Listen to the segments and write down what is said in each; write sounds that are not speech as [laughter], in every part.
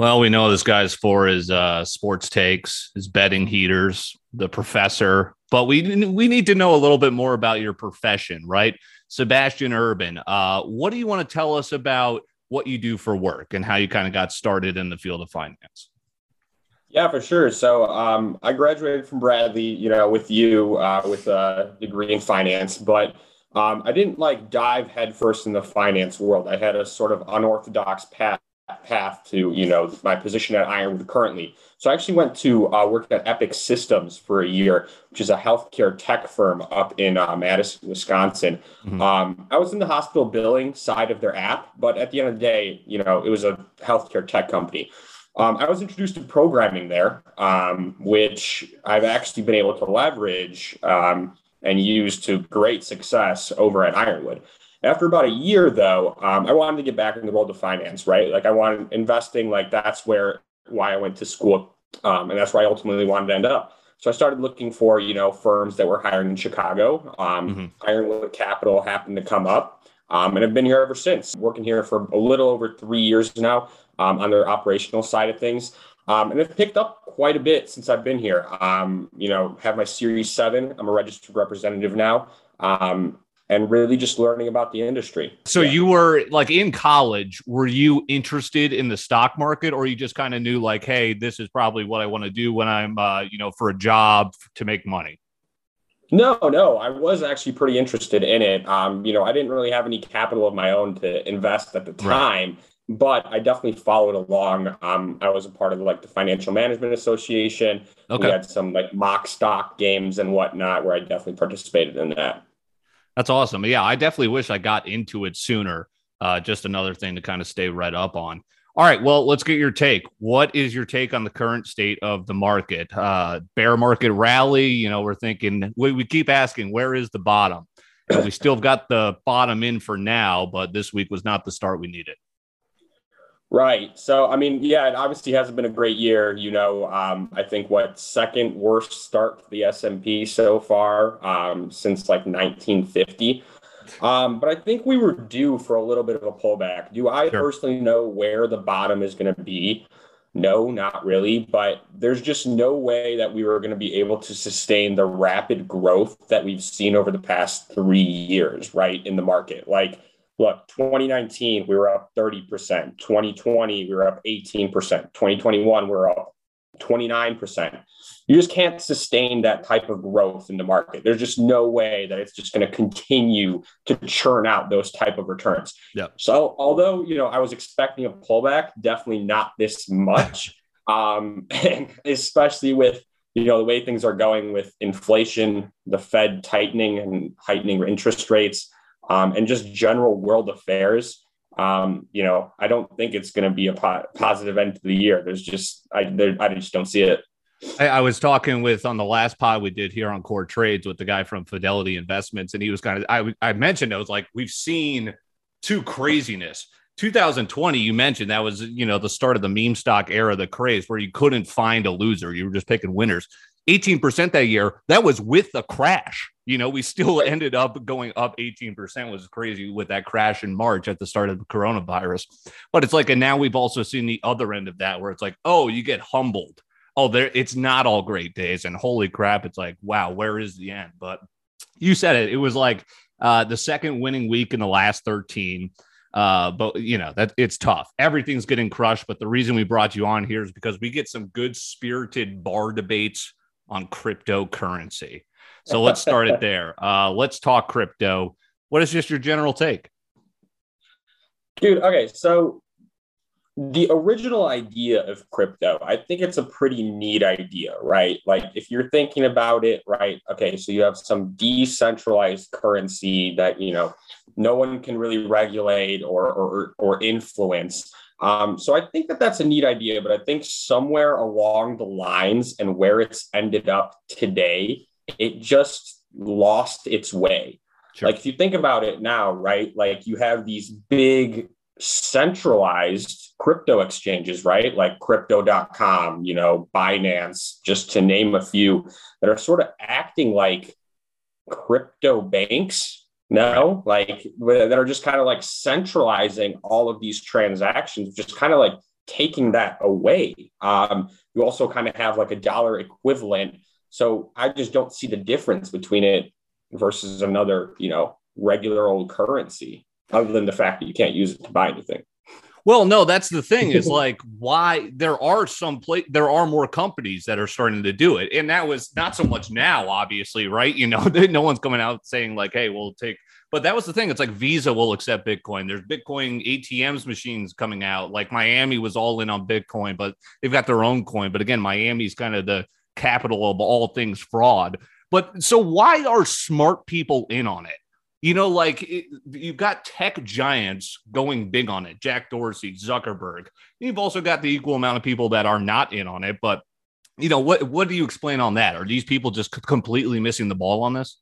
Well, we know this guy's for his uh, sports takes, his betting heaters, the professor, but we we need to know a little bit more about your profession, right? Sebastian Urban, uh, what do you want to tell us about what you do for work and how you kind of got started in the field of finance? Yeah, for sure. So um, I graduated from Bradley, you know, with you uh, with a degree in finance, but um, I didn't like dive headfirst in the finance world. I had a sort of unorthodox path path to you know my position at Ironwood currently. So I actually went to uh, work at Epic Systems for a year, which is a healthcare tech firm up in uh, Madison, Wisconsin. Mm-hmm. Um, I was in the hospital billing side of their app, but at the end of the day, you know, it was a healthcare tech company. Um, I was introduced to programming there, um, which I've actually been able to leverage um, and use to great success over at Ironwood. After about a year, though, um, I wanted to get back in the world of finance, right? Like I wanted investing, like that's where why I went to school, um, and that's where I ultimately wanted to end up. So I started looking for you know firms that were hiring in Chicago. Um, mm-hmm. Ironwood Capital happened to come up, um, and I've been here ever since. Working here for a little over three years now um, on their operational side of things. Um, and it's picked up quite a bit since I've been here. Um, you know, have my Series Seven. I'm a registered representative now. Um, and really just learning about the industry. So yeah. you were like in college, were you interested in the stock market or you just kind of knew like, hey, this is probably what I want to do when I'm, uh, you know, for a job to make money? No, no, I was actually pretty interested in it. Um, you know, I didn't really have any capital of my own to invest at the time. Right but I definitely followed along. Um, I was a part of like the Financial Management Association. Okay. We had some like mock stock games and whatnot where I definitely participated in that. That's awesome. Yeah, I definitely wish I got into it sooner. Uh, just another thing to kind of stay read up on. All right, well, let's get your take. What is your take on the current state of the market? Uh, bear market rally. You know, we're thinking we, we keep asking where is the bottom. And we still got the bottom in for now, but this week was not the start we needed. Right. So, I mean, yeah, it obviously hasn't been a great year. You know, um, I think what second worst start for the S&P so far um, since like 1950. Um, but I think we were due for a little bit of a pullback. Do I sure. personally know where the bottom is going to be? No, not really. But there's just no way that we were going to be able to sustain the rapid growth that we've seen over the past three years, right, in the market. Like, look, 2019, we were up 30%. 2020, we were up 18%. 2021, we we're up 29%. You just can't sustain that type of growth in the market. There's just no way that it's just going to continue to churn out those type of returns. Yeah. So although, you know, I was expecting a pullback, definitely not this much. [laughs] um, especially with, you know, the way things are going with inflation, the Fed tightening and heightening interest rates um, and just general world affairs. Um, you know, I don't think it's going to be a po- positive end to the year. There's just, I, there, I just don't see it. I, I, was talking with on the last pod we did here on Core Trades with the guy from Fidelity Investments, and he was kind of, I, I mentioned, I was like, we've seen two craziness. 2020, you mentioned that was, you know, the start of the meme stock era, the craze where you couldn't find a loser. You were just picking winners. 18% that year. That was with a crash. You know, we still ended up going up 18%, was crazy with that crash in March at the start of the coronavirus. But it's like, and now we've also seen the other end of that where it's like, oh, you get humbled. Oh, there it's not all great days. And holy crap, it's like, wow, where is the end? But you said it. It was like uh, the second winning week in the last 13. Uh, but you know that it's tough. Everything's getting crushed. But the reason we brought you on here is because we get some good spirited bar debates on cryptocurrency. So [laughs] let's start it there. Uh, let's talk crypto. What is just your general take? Dude, okay. So the original idea of crypto, I think it's a pretty neat idea, right? Like if you're thinking about it, right? Okay, so you have some decentralized currency that, you know, no one can really regulate or or, or influence. Um, so I think that that's a neat idea, but I think somewhere along the lines and where it's ended up today, it just lost its way. Sure. Like if you think about it now, right? Like you have these big centralized crypto exchanges, right? Like crypto.com, you know, Binance, just to name a few that are sort of acting like crypto banks no, like that are just kind of like centralizing all of these transactions, just kind of like taking that away. Um, you also kind of have like a dollar equivalent. So I just don't see the difference between it versus another, you know, regular old currency, other than the fact that you can't use it to buy anything. Well, no, that's the thing is [laughs] like why there are some place there are more companies that are starting to do it. And that was not so much now, obviously, right? You know, [laughs] no one's coming out saying like, hey, we'll take but that was the thing. It's like Visa will accept Bitcoin. There's Bitcoin ATMs machines coming out. Like Miami was all in on Bitcoin, but they've got their own coin. But again, Miami's kind of the capital of all things fraud. But so why are smart people in on it? You know, like it, you've got tech giants going big on it, Jack Dorsey, Zuckerberg. You've also got the equal amount of people that are not in on it. But you know, what what do you explain on that? Are these people just completely missing the ball on this?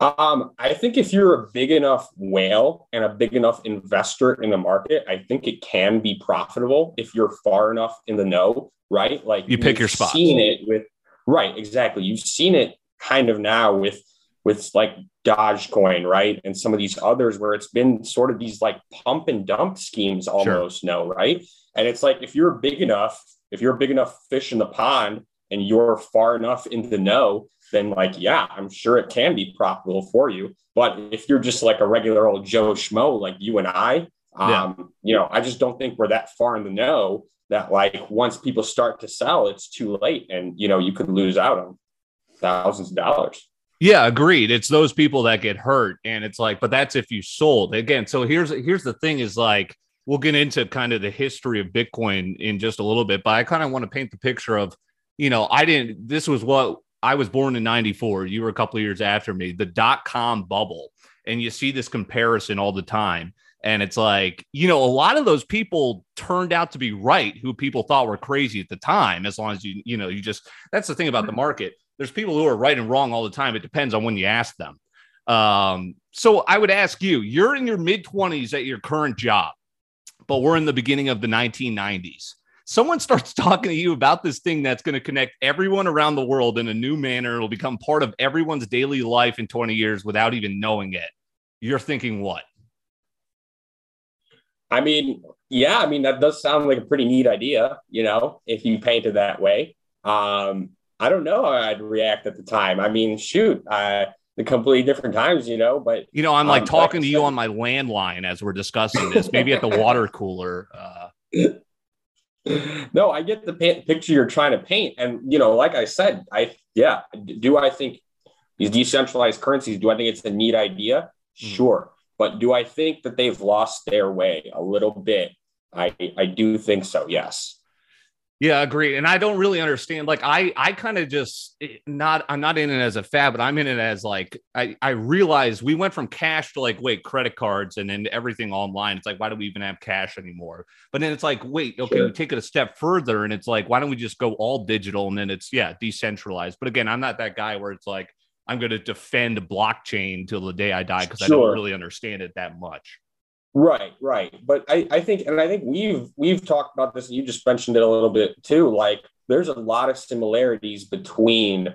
Um, I think if you're a big enough whale and a big enough investor in the market, I think it can be profitable if you're far enough in the know, right? Like you pick your spot. Seen it with right, exactly. You've seen it kind of now with with like Dogecoin, right? And some of these others where it's been sort of these like pump and dump schemes almost, sure. no, right? And it's like if you're big enough, if you're a big enough fish in the pond and you're far enough in the know, then like, yeah, I'm sure it can be profitable for you. But if you're just like a regular old Joe Schmo like you and I, um, yeah. you know, I just don't think we're that far in the know that like once people start to sell, it's too late and you know, you could lose out on thousands of dollars. Yeah, agreed. It's those people that get hurt, and it's like, but that's if you sold again. So here's here's the thing: is like we'll get into kind of the history of Bitcoin in just a little bit, but I kind of want to paint the picture of, you know, I didn't. This was what I was born in '94. You were a couple of years after me. The dot com bubble, and you see this comparison all the time. And it's like, you know, a lot of those people turned out to be right who people thought were crazy at the time, as long as you, you know, you just that's the thing about the mm-hmm. market there's people who are right and wrong all the time. It depends on when you ask them. Um, so I would ask you, you're in your mid 20s at your current job, but we're in the beginning of the 1990s. Someone [laughs] starts talking to you about this thing that's going to connect everyone around the world in a new manner. It'll become part of everyone's daily life in 20 years without even knowing it. You're thinking what? I mean, yeah, I mean, that does sound like a pretty neat idea, you know, if you paint it that way. Um, I don't know how I'd react at the time. I mean, shoot, uh, the completely different times, you know. But you know, I'm like um, talking like to you [laughs] on my landline as we're discussing this. Maybe at the water cooler. Uh... no, I get the picture you're trying to paint, and you know, like I said, I yeah, do I think these decentralized currencies? Do I think it's a neat idea? Mm. Sure, but do I think that they've lost their way a little bit? I I do think so. Yes. Yeah, I agree. And I don't really understand. Like, I, I kind of just not, I'm not in it as a fad, but I'm in it as like, I, I realize we went from cash to like, wait, credit cards and then everything online. It's like, why do we even have cash anymore? But then it's like, wait, okay, sure. we take it a step further and it's like, why don't we just go all digital? And then it's, yeah, decentralized. But again, I'm not that guy where it's like, I'm going to defend blockchain till the day I die because sure. I don't really understand it that much. Right, right. But I, I think, and I think we've we've talked about this, and you just mentioned it a little bit too. Like, there's a lot of similarities between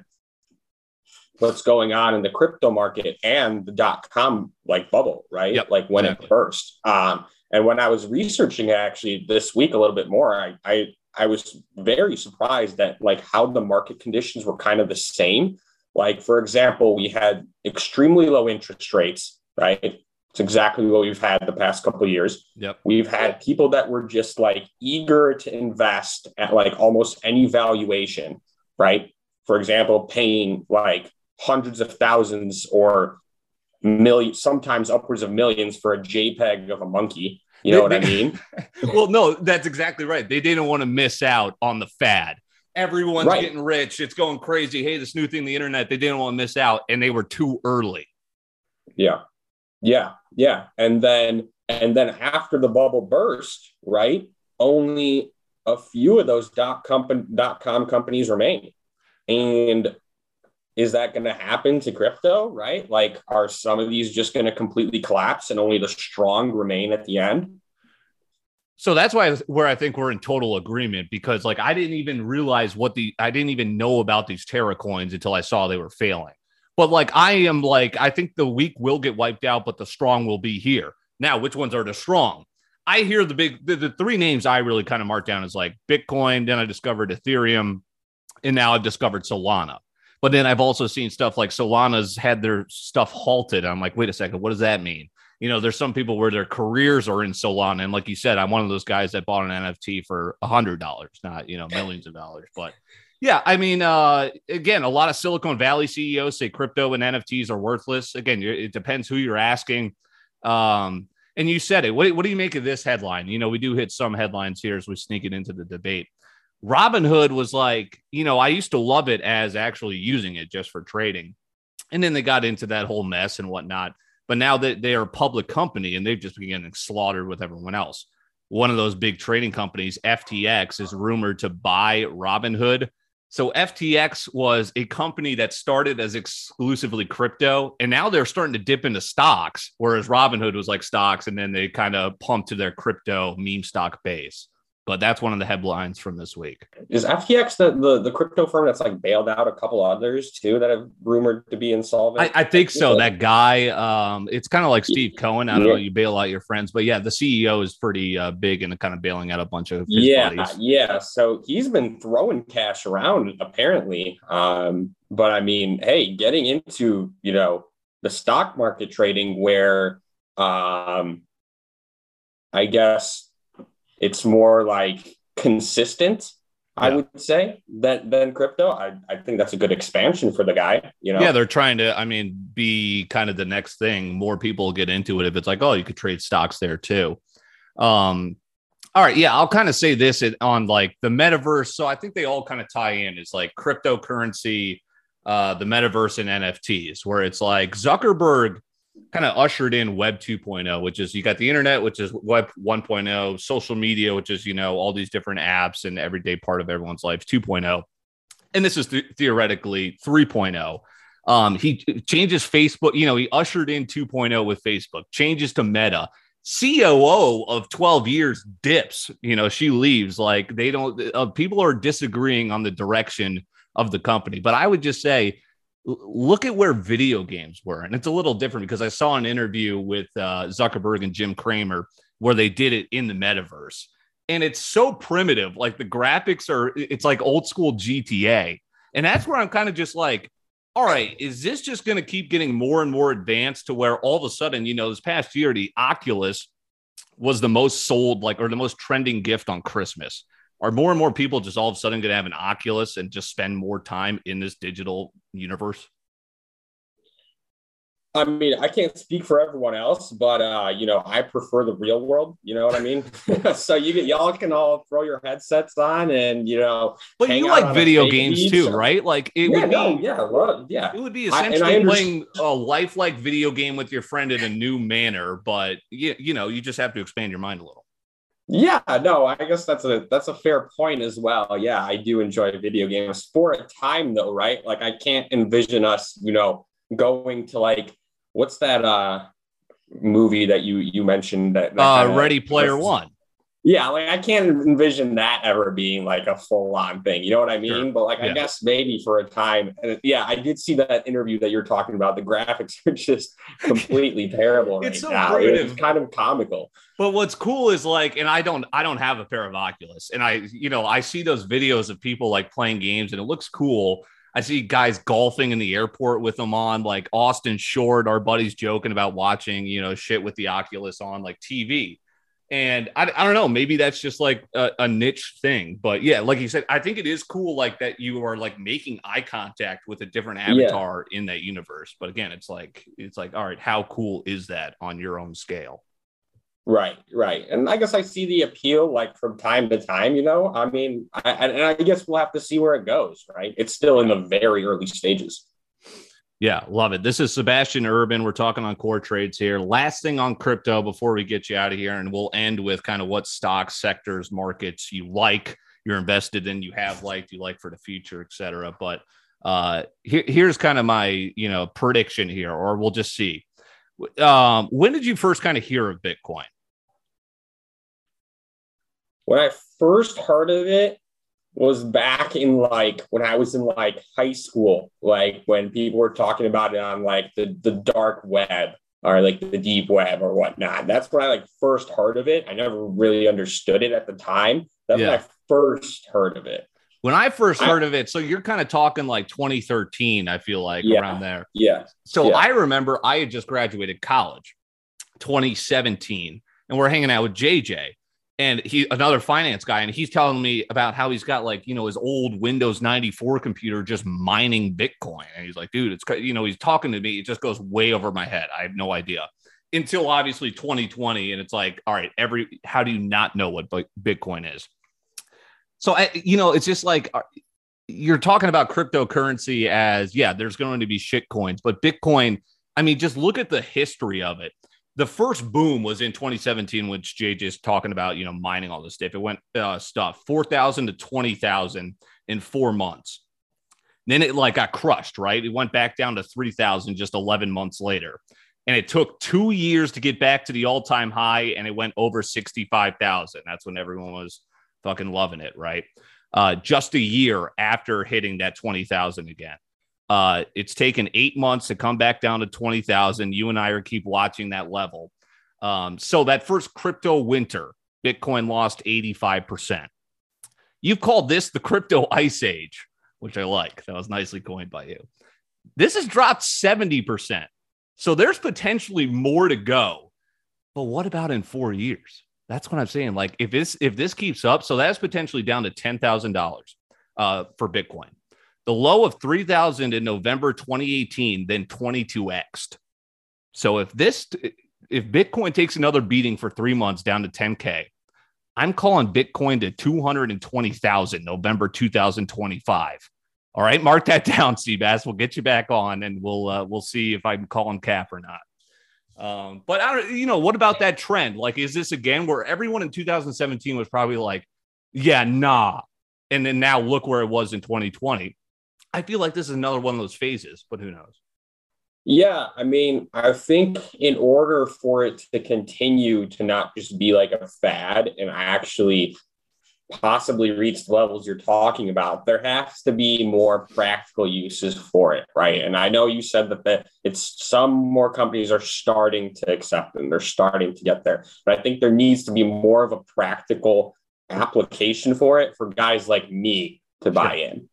what's going on in the crypto market and the dot com like bubble, right? Yep, like when exactly. it burst. Um, and when I was researching actually this week a little bit more, I, I I was very surprised that like how the market conditions were kind of the same. Like for example, we had extremely low interest rates, right? It's exactly what we've had the past couple of years. Yep. We've had people that were just like eager to invest at like almost any valuation, right? For example, paying like hundreds of thousands or millions, sometimes upwards of millions for a JPEG of a monkey. You know they, what I mean? [laughs] well, no, that's exactly right. They didn't want to miss out on the fad. Everyone's right. getting rich. It's going crazy. Hey, this new thing, the internet, they didn't want to miss out and they were too early. Yeah. Yeah, yeah. And then and then after the bubble burst, right? Only a few of those dot com dot com companies remain. And is that going to happen to crypto, right? Like are some of these just going to completely collapse and only the strong remain at the end? So that's why where I think we're in total agreement because like I didn't even realize what the I didn't even know about these Terra coins until I saw they were failing. But like I am like, I think the weak will get wiped out, but the strong will be here. Now, which ones are the strong? I hear the big the, the three names I really kind of mark down is like Bitcoin. Then I discovered Ethereum, and now I've discovered Solana. But then I've also seen stuff like Solana's had their stuff halted. I'm like, wait a second, what does that mean? You know, there's some people where their careers are in Solana, and like you said, I'm one of those guys that bought an NFT for a hundred dollars, not you know millions of dollars. But yeah, I mean, uh, again, a lot of Silicon Valley CEOs say crypto and NFTs are worthless. Again, it depends who you're asking. Um, and you said it. What, what do you make of this headline? You know, we do hit some headlines here as we sneak it into the debate. Robinhood was like, you know, I used to love it as actually using it just for trading. And then they got into that whole mess and whatnot. But now that they are a public company and they've just been getting slaughtered with everyone else. One of those big trading companies, FTX, is rumored to buy Robinhood so FTX was a company that started as exclusively crypto, and now they're starting to dip into stocks, whereas Robinhood was like stocks, and then they kind of pumped to their crypto meme stock base. But that's one of the headlines from this week. Is FTX the, the, the crypto firm that's like bailed out a couple others too that have rumored to be insolvent? I, I think so. That guy, um, it's kind of like Steve Cohen. I don't yeah. know, you bail out your friends, but yeah, the CEO is pretty uh, big and kind of bailing out a bunch of yeah, buddies. yeah. So he's been throwing cash around apparently. Um, but I mean, hey, getting into you know the stock market trading where, um, I guess it's more like consistent yeah. I would say than than crypto. I, I think that's a good expansion for the guy. You know, yeah, they're trying to. I mean, be kind of the next thing. More people get into it if it's like, oh, you could trade stocks there too. Um, all right, yeah, I'll kind of say this on like the metaverse. So I think they all kind of tie in. Is like cryptocurrency, uh, the metaverse, and NFTs, where it's like Zuckerberg kind of ushered in web 2.0 which is you got the internet which is web 1.0 social media which is you know all these different apps and everyday part of everyone's life 2.0 and this is th- theoretically 3.0 um, he changes facebook you know he ushered in 2.0 with facebook changes to meta COO of 12 years dips, you know, she leaves. Like they don't, uh, people are disagreeing on the direction of the company. But I would just say look at where video games were. And it's a little different because I saw an interview with uh, Zuckerberg and Jim Cramer where they did it in the metaverse. And it's so primitive. Like the graphics are, it's like old school GTA. And that's where I'm kind of just like, all right, is this just going to keep getting more and more advanced to where all of a sudden, you know, this past year, the Oculus was the most sold, like, or the most trending gift on Christmas? Are more and more people just all of a sudden going to have an Oculus and just spend more time in this digital universe? I mean, I can't speak for everyone else, but uh, you know, I prefer the real world. You know what I mean? [laughs] [laughs] so you get y'all can all throw your headsets on and you know. But you like video games too, right? Like it yeah, would no, be, yeah, well, yeah. It would be essentially I, I playing a lifelike video game with your friend in a new manner, but you, you know, you just have to expand your mind a little. Yeah, no, I guess that's a that's a fair point as well. Yeah, I do enjoy video games for a time though, right? Like I can't envision us, you know, going to like what's that uh movie that you you mentioned that, that uh Ready Player One. Yeah, like I can't envision that ever being like a full on thing. You know what I mean? Sure. But like, yeah. I guess maybe for a time. And yeah, I did see that interview that you're talking about. The graphics [laughs] are just completely terrible right so now. Primitive. It's kind of comical. But what's cool is like, and I don't, I don't have a pair of Oculus, and I, you know, I see those videos of people like playing games, and it looks cool. I see guys golfing in the airport with them on, like Austin Short, our buddies joking about watching, you know, shit with the Oculus on like TV. And I, I don't know, maybe that's just like a, a, niche thing. But yeah, like you said, I think it is cool, like that you are like making eye contact with a different avatar yeah. in that universe. But again, it's like, it's like, all right, how cool is that on your own scale? Right, right. And I guess I see the appeal like from time to time, you know. I mean, I, and I guess we'll have to see where it goes, right? It's still in the very early stages. Yeah, love it. This is Sebastian Urban. We're talking on core trades here. Last thing on crypto before we get you out of here, and we'll end with kind of what stocks, sectors, markets you like, you're invested in, you have liked, you like for the future, et cetera. But uh, here, here's kind of my you know prediction here, or we'll just see. Um, when did you first kind of hear of Bitcoin? When I first heard of it, was back in like when I was in like high school, like when people were talking about it on like the, the dark web. or like the deep web or whatnot. That's when I like first heard of it. I never really understood it at the time. That's yeah. when I first heard of it. When I first heard I, of it, so you're kind of talking like 2013, I feel like yeah, around there. Yeah. So yeah. I remember I had just graduated college, 2017, and we're hanging out with JJ and he another finance guy and he's telling me about how he's got like you know his old windows 94 computer just mining bitcoin. And he's like dude it's you know he's talking to me it just goes way over my head i have no idea until obviously 2020 and it's like all right every how do you not know what bitcoin is? So I, you know it's just like uh, you're talking about cryptocurrency as yeah there's going to be shit coins but bitcoin i mean just look at the history of it the first boom was in 2017, which Jay just talking about, you know, mining all this stuff. It went uh, stuff 4,000 to 20,000 in four months. Then it like got crushed, right? It went back down to 3,000 just 11 months later. And it took two years to get back to the all time high and it went over 65,000. That's when everyone was fucking loving it, right? Uh, just a year after hitting that 20,000 again. Uh, it's taken eight months to come back down to 20,000. You and I are keep watching that level. Um, so that first crypto winter, Bitcoin lost 85%. You've called this the crypto ice age, which I like. That was nicely coined by you. This has dropped 70%. So there's potentially more to go. But what about in four years? That's what I'm saying. Like if this if this keeps up, so that's potentially down to ten thousand uh, dollars for Bitcoin. The low of 3000 in November 2018 then 22xed. So if this if Bitcoin takes another beating for 3 months down to 10k, I'm calling Bitcoin to 220,000 November 2025. All right, mark that [laughs] down, Seabass. We'll get you back on, and we'll uh, we'll see if I'm calling cap or not. Um, but I don't, you know, what about that trend? Like, is this again where everyone in 2017 was probably like, "Yeah, nah," and then now look where it was in 2020. I feel like this is another one of those phases, but who knows? Yeah, I mean, I think in order for it to continue to not just be like a fad and actually possibly reach the levels you're talking about, there has to be more practical uses for it, right? And I know you said that the, it's some more companies are starting to accept them, they're starting to get there, but I think there needs to be more of a practical application for it for guys like me to buy in.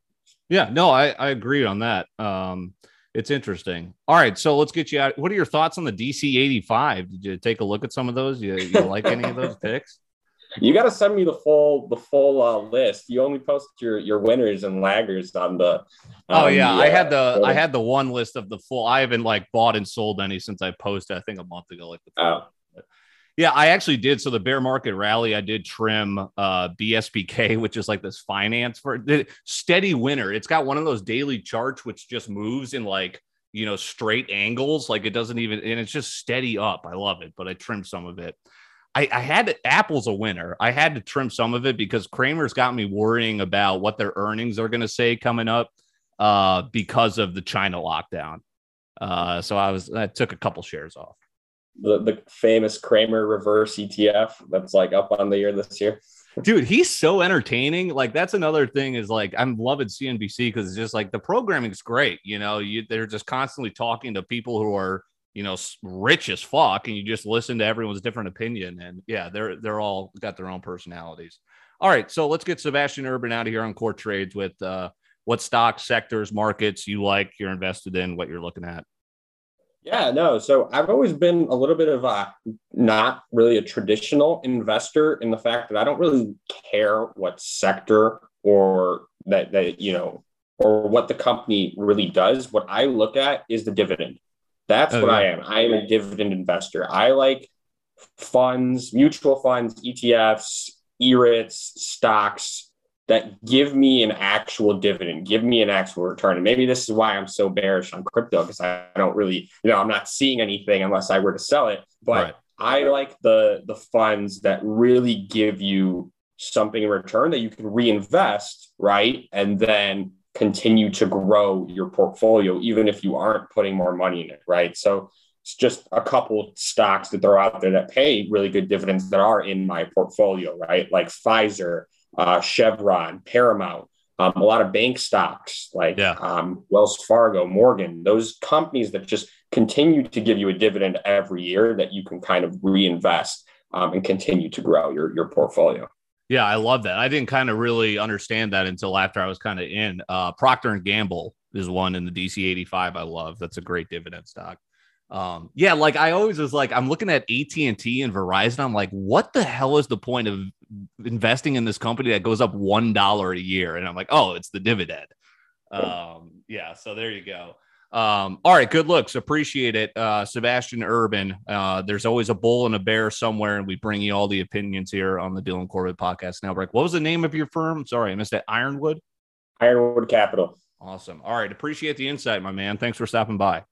Yeah, no, I, I agree on that. Um, it's interesting. All right, so let's get you out. What are your thoughts on the DC 85? Did you take a look at some of those? You, you like any of those [laughs] picks? You got to send me the full the full uh, list. You only post your your winners and laggers on the. Um, oh yeah, the, I had the I had the one list of the full. I haven't like bought and sold any since I posted. I think a month ago. Like the oh. Yeah, I actually did. So the bear market rally, I did trim uh, BSBK, [laughs] which is like this finance for the steady winner. It's got one of those daily charts which just moves in like you know straight angles, like it doesn't even, and it's just steady up. I love it, but I trimmed some of it. I, I had Apple's a winner. I had to trim some of it because Cramer's got me worrying about what their earnings are going to say coming up uh, because of the China lockdown. Uh, so I was I took a couple shares off the, the famous Cramer reverse ETF that's like up on the year this year. Dude, he's so entertaining. Like that's another thing is like I'm loving CNBC because it's just like the programming is great. You know, you they're just constantly talking to people who are you know rich as fuck, and you just listen to everyone's different opinion. And yeah, they're they're all got their own personalities. All right, so let's get Sebastian Urban out of here on Core Trades with uh, what stocks, sectors, markets you like, you're invested in, what you're looking at. Yeah, no. So I've always been a little bit of a not really a traditional investor in the fact that I don't really care what sector or that that you know or what the company really does. What I look at is the dividend. That's oh, what yeah. I am. I am a dividend investor. I like funds, mutual funds, ETFs, REITs, stocks, that give me an actual dividend, give me an actual return. And maybe this is why I'm so bearish on crypto because I don't really, you know, I'm not seeing anything unless I were to sell it. But right. I like the the funds that really give you something in return that you can reinvest, right? And then continue to grow your portfolio, even if you aren't putting more money in it, right? So it's just a couple stocks that throw out there that pay really good dividends that are in my portfolio, right? Like Pfizer, uh, Chevron, Paramount, um, a lot of bank stocks like yeah. um, Wells Fargo, Morgan, those companies that just continue to give you a dividend every year that you can kind of reinvest um, and continue to grow your, your portfolio. Yeah, I love that. I didn't kind of really understand that until after I was kind of in. Uh, Procter and Gamble is one in the DC 85 I love. That's a great dividend stock. Um, yeah, like I always was like, I'm looking at AT&T and Verizon. I'm like, what the hell is the point of investing in this company that goes up $1 a year? And I'm like, oh, it's the dividend. Um, yeah, so there you go. Um, all right, good looks. Appreciate it. Uh, Sebastian Urban. Uh, there's always a bull and a bear somewhere, and we bring you all the opinions here on the Dylan Corbett podcast. Now, Break. What was the name of your firm? Sorry, I missed that. Ironwood? Ironwood Capital. Awesome. All right. Appreciate the insight, my man. Thanks for stopping by.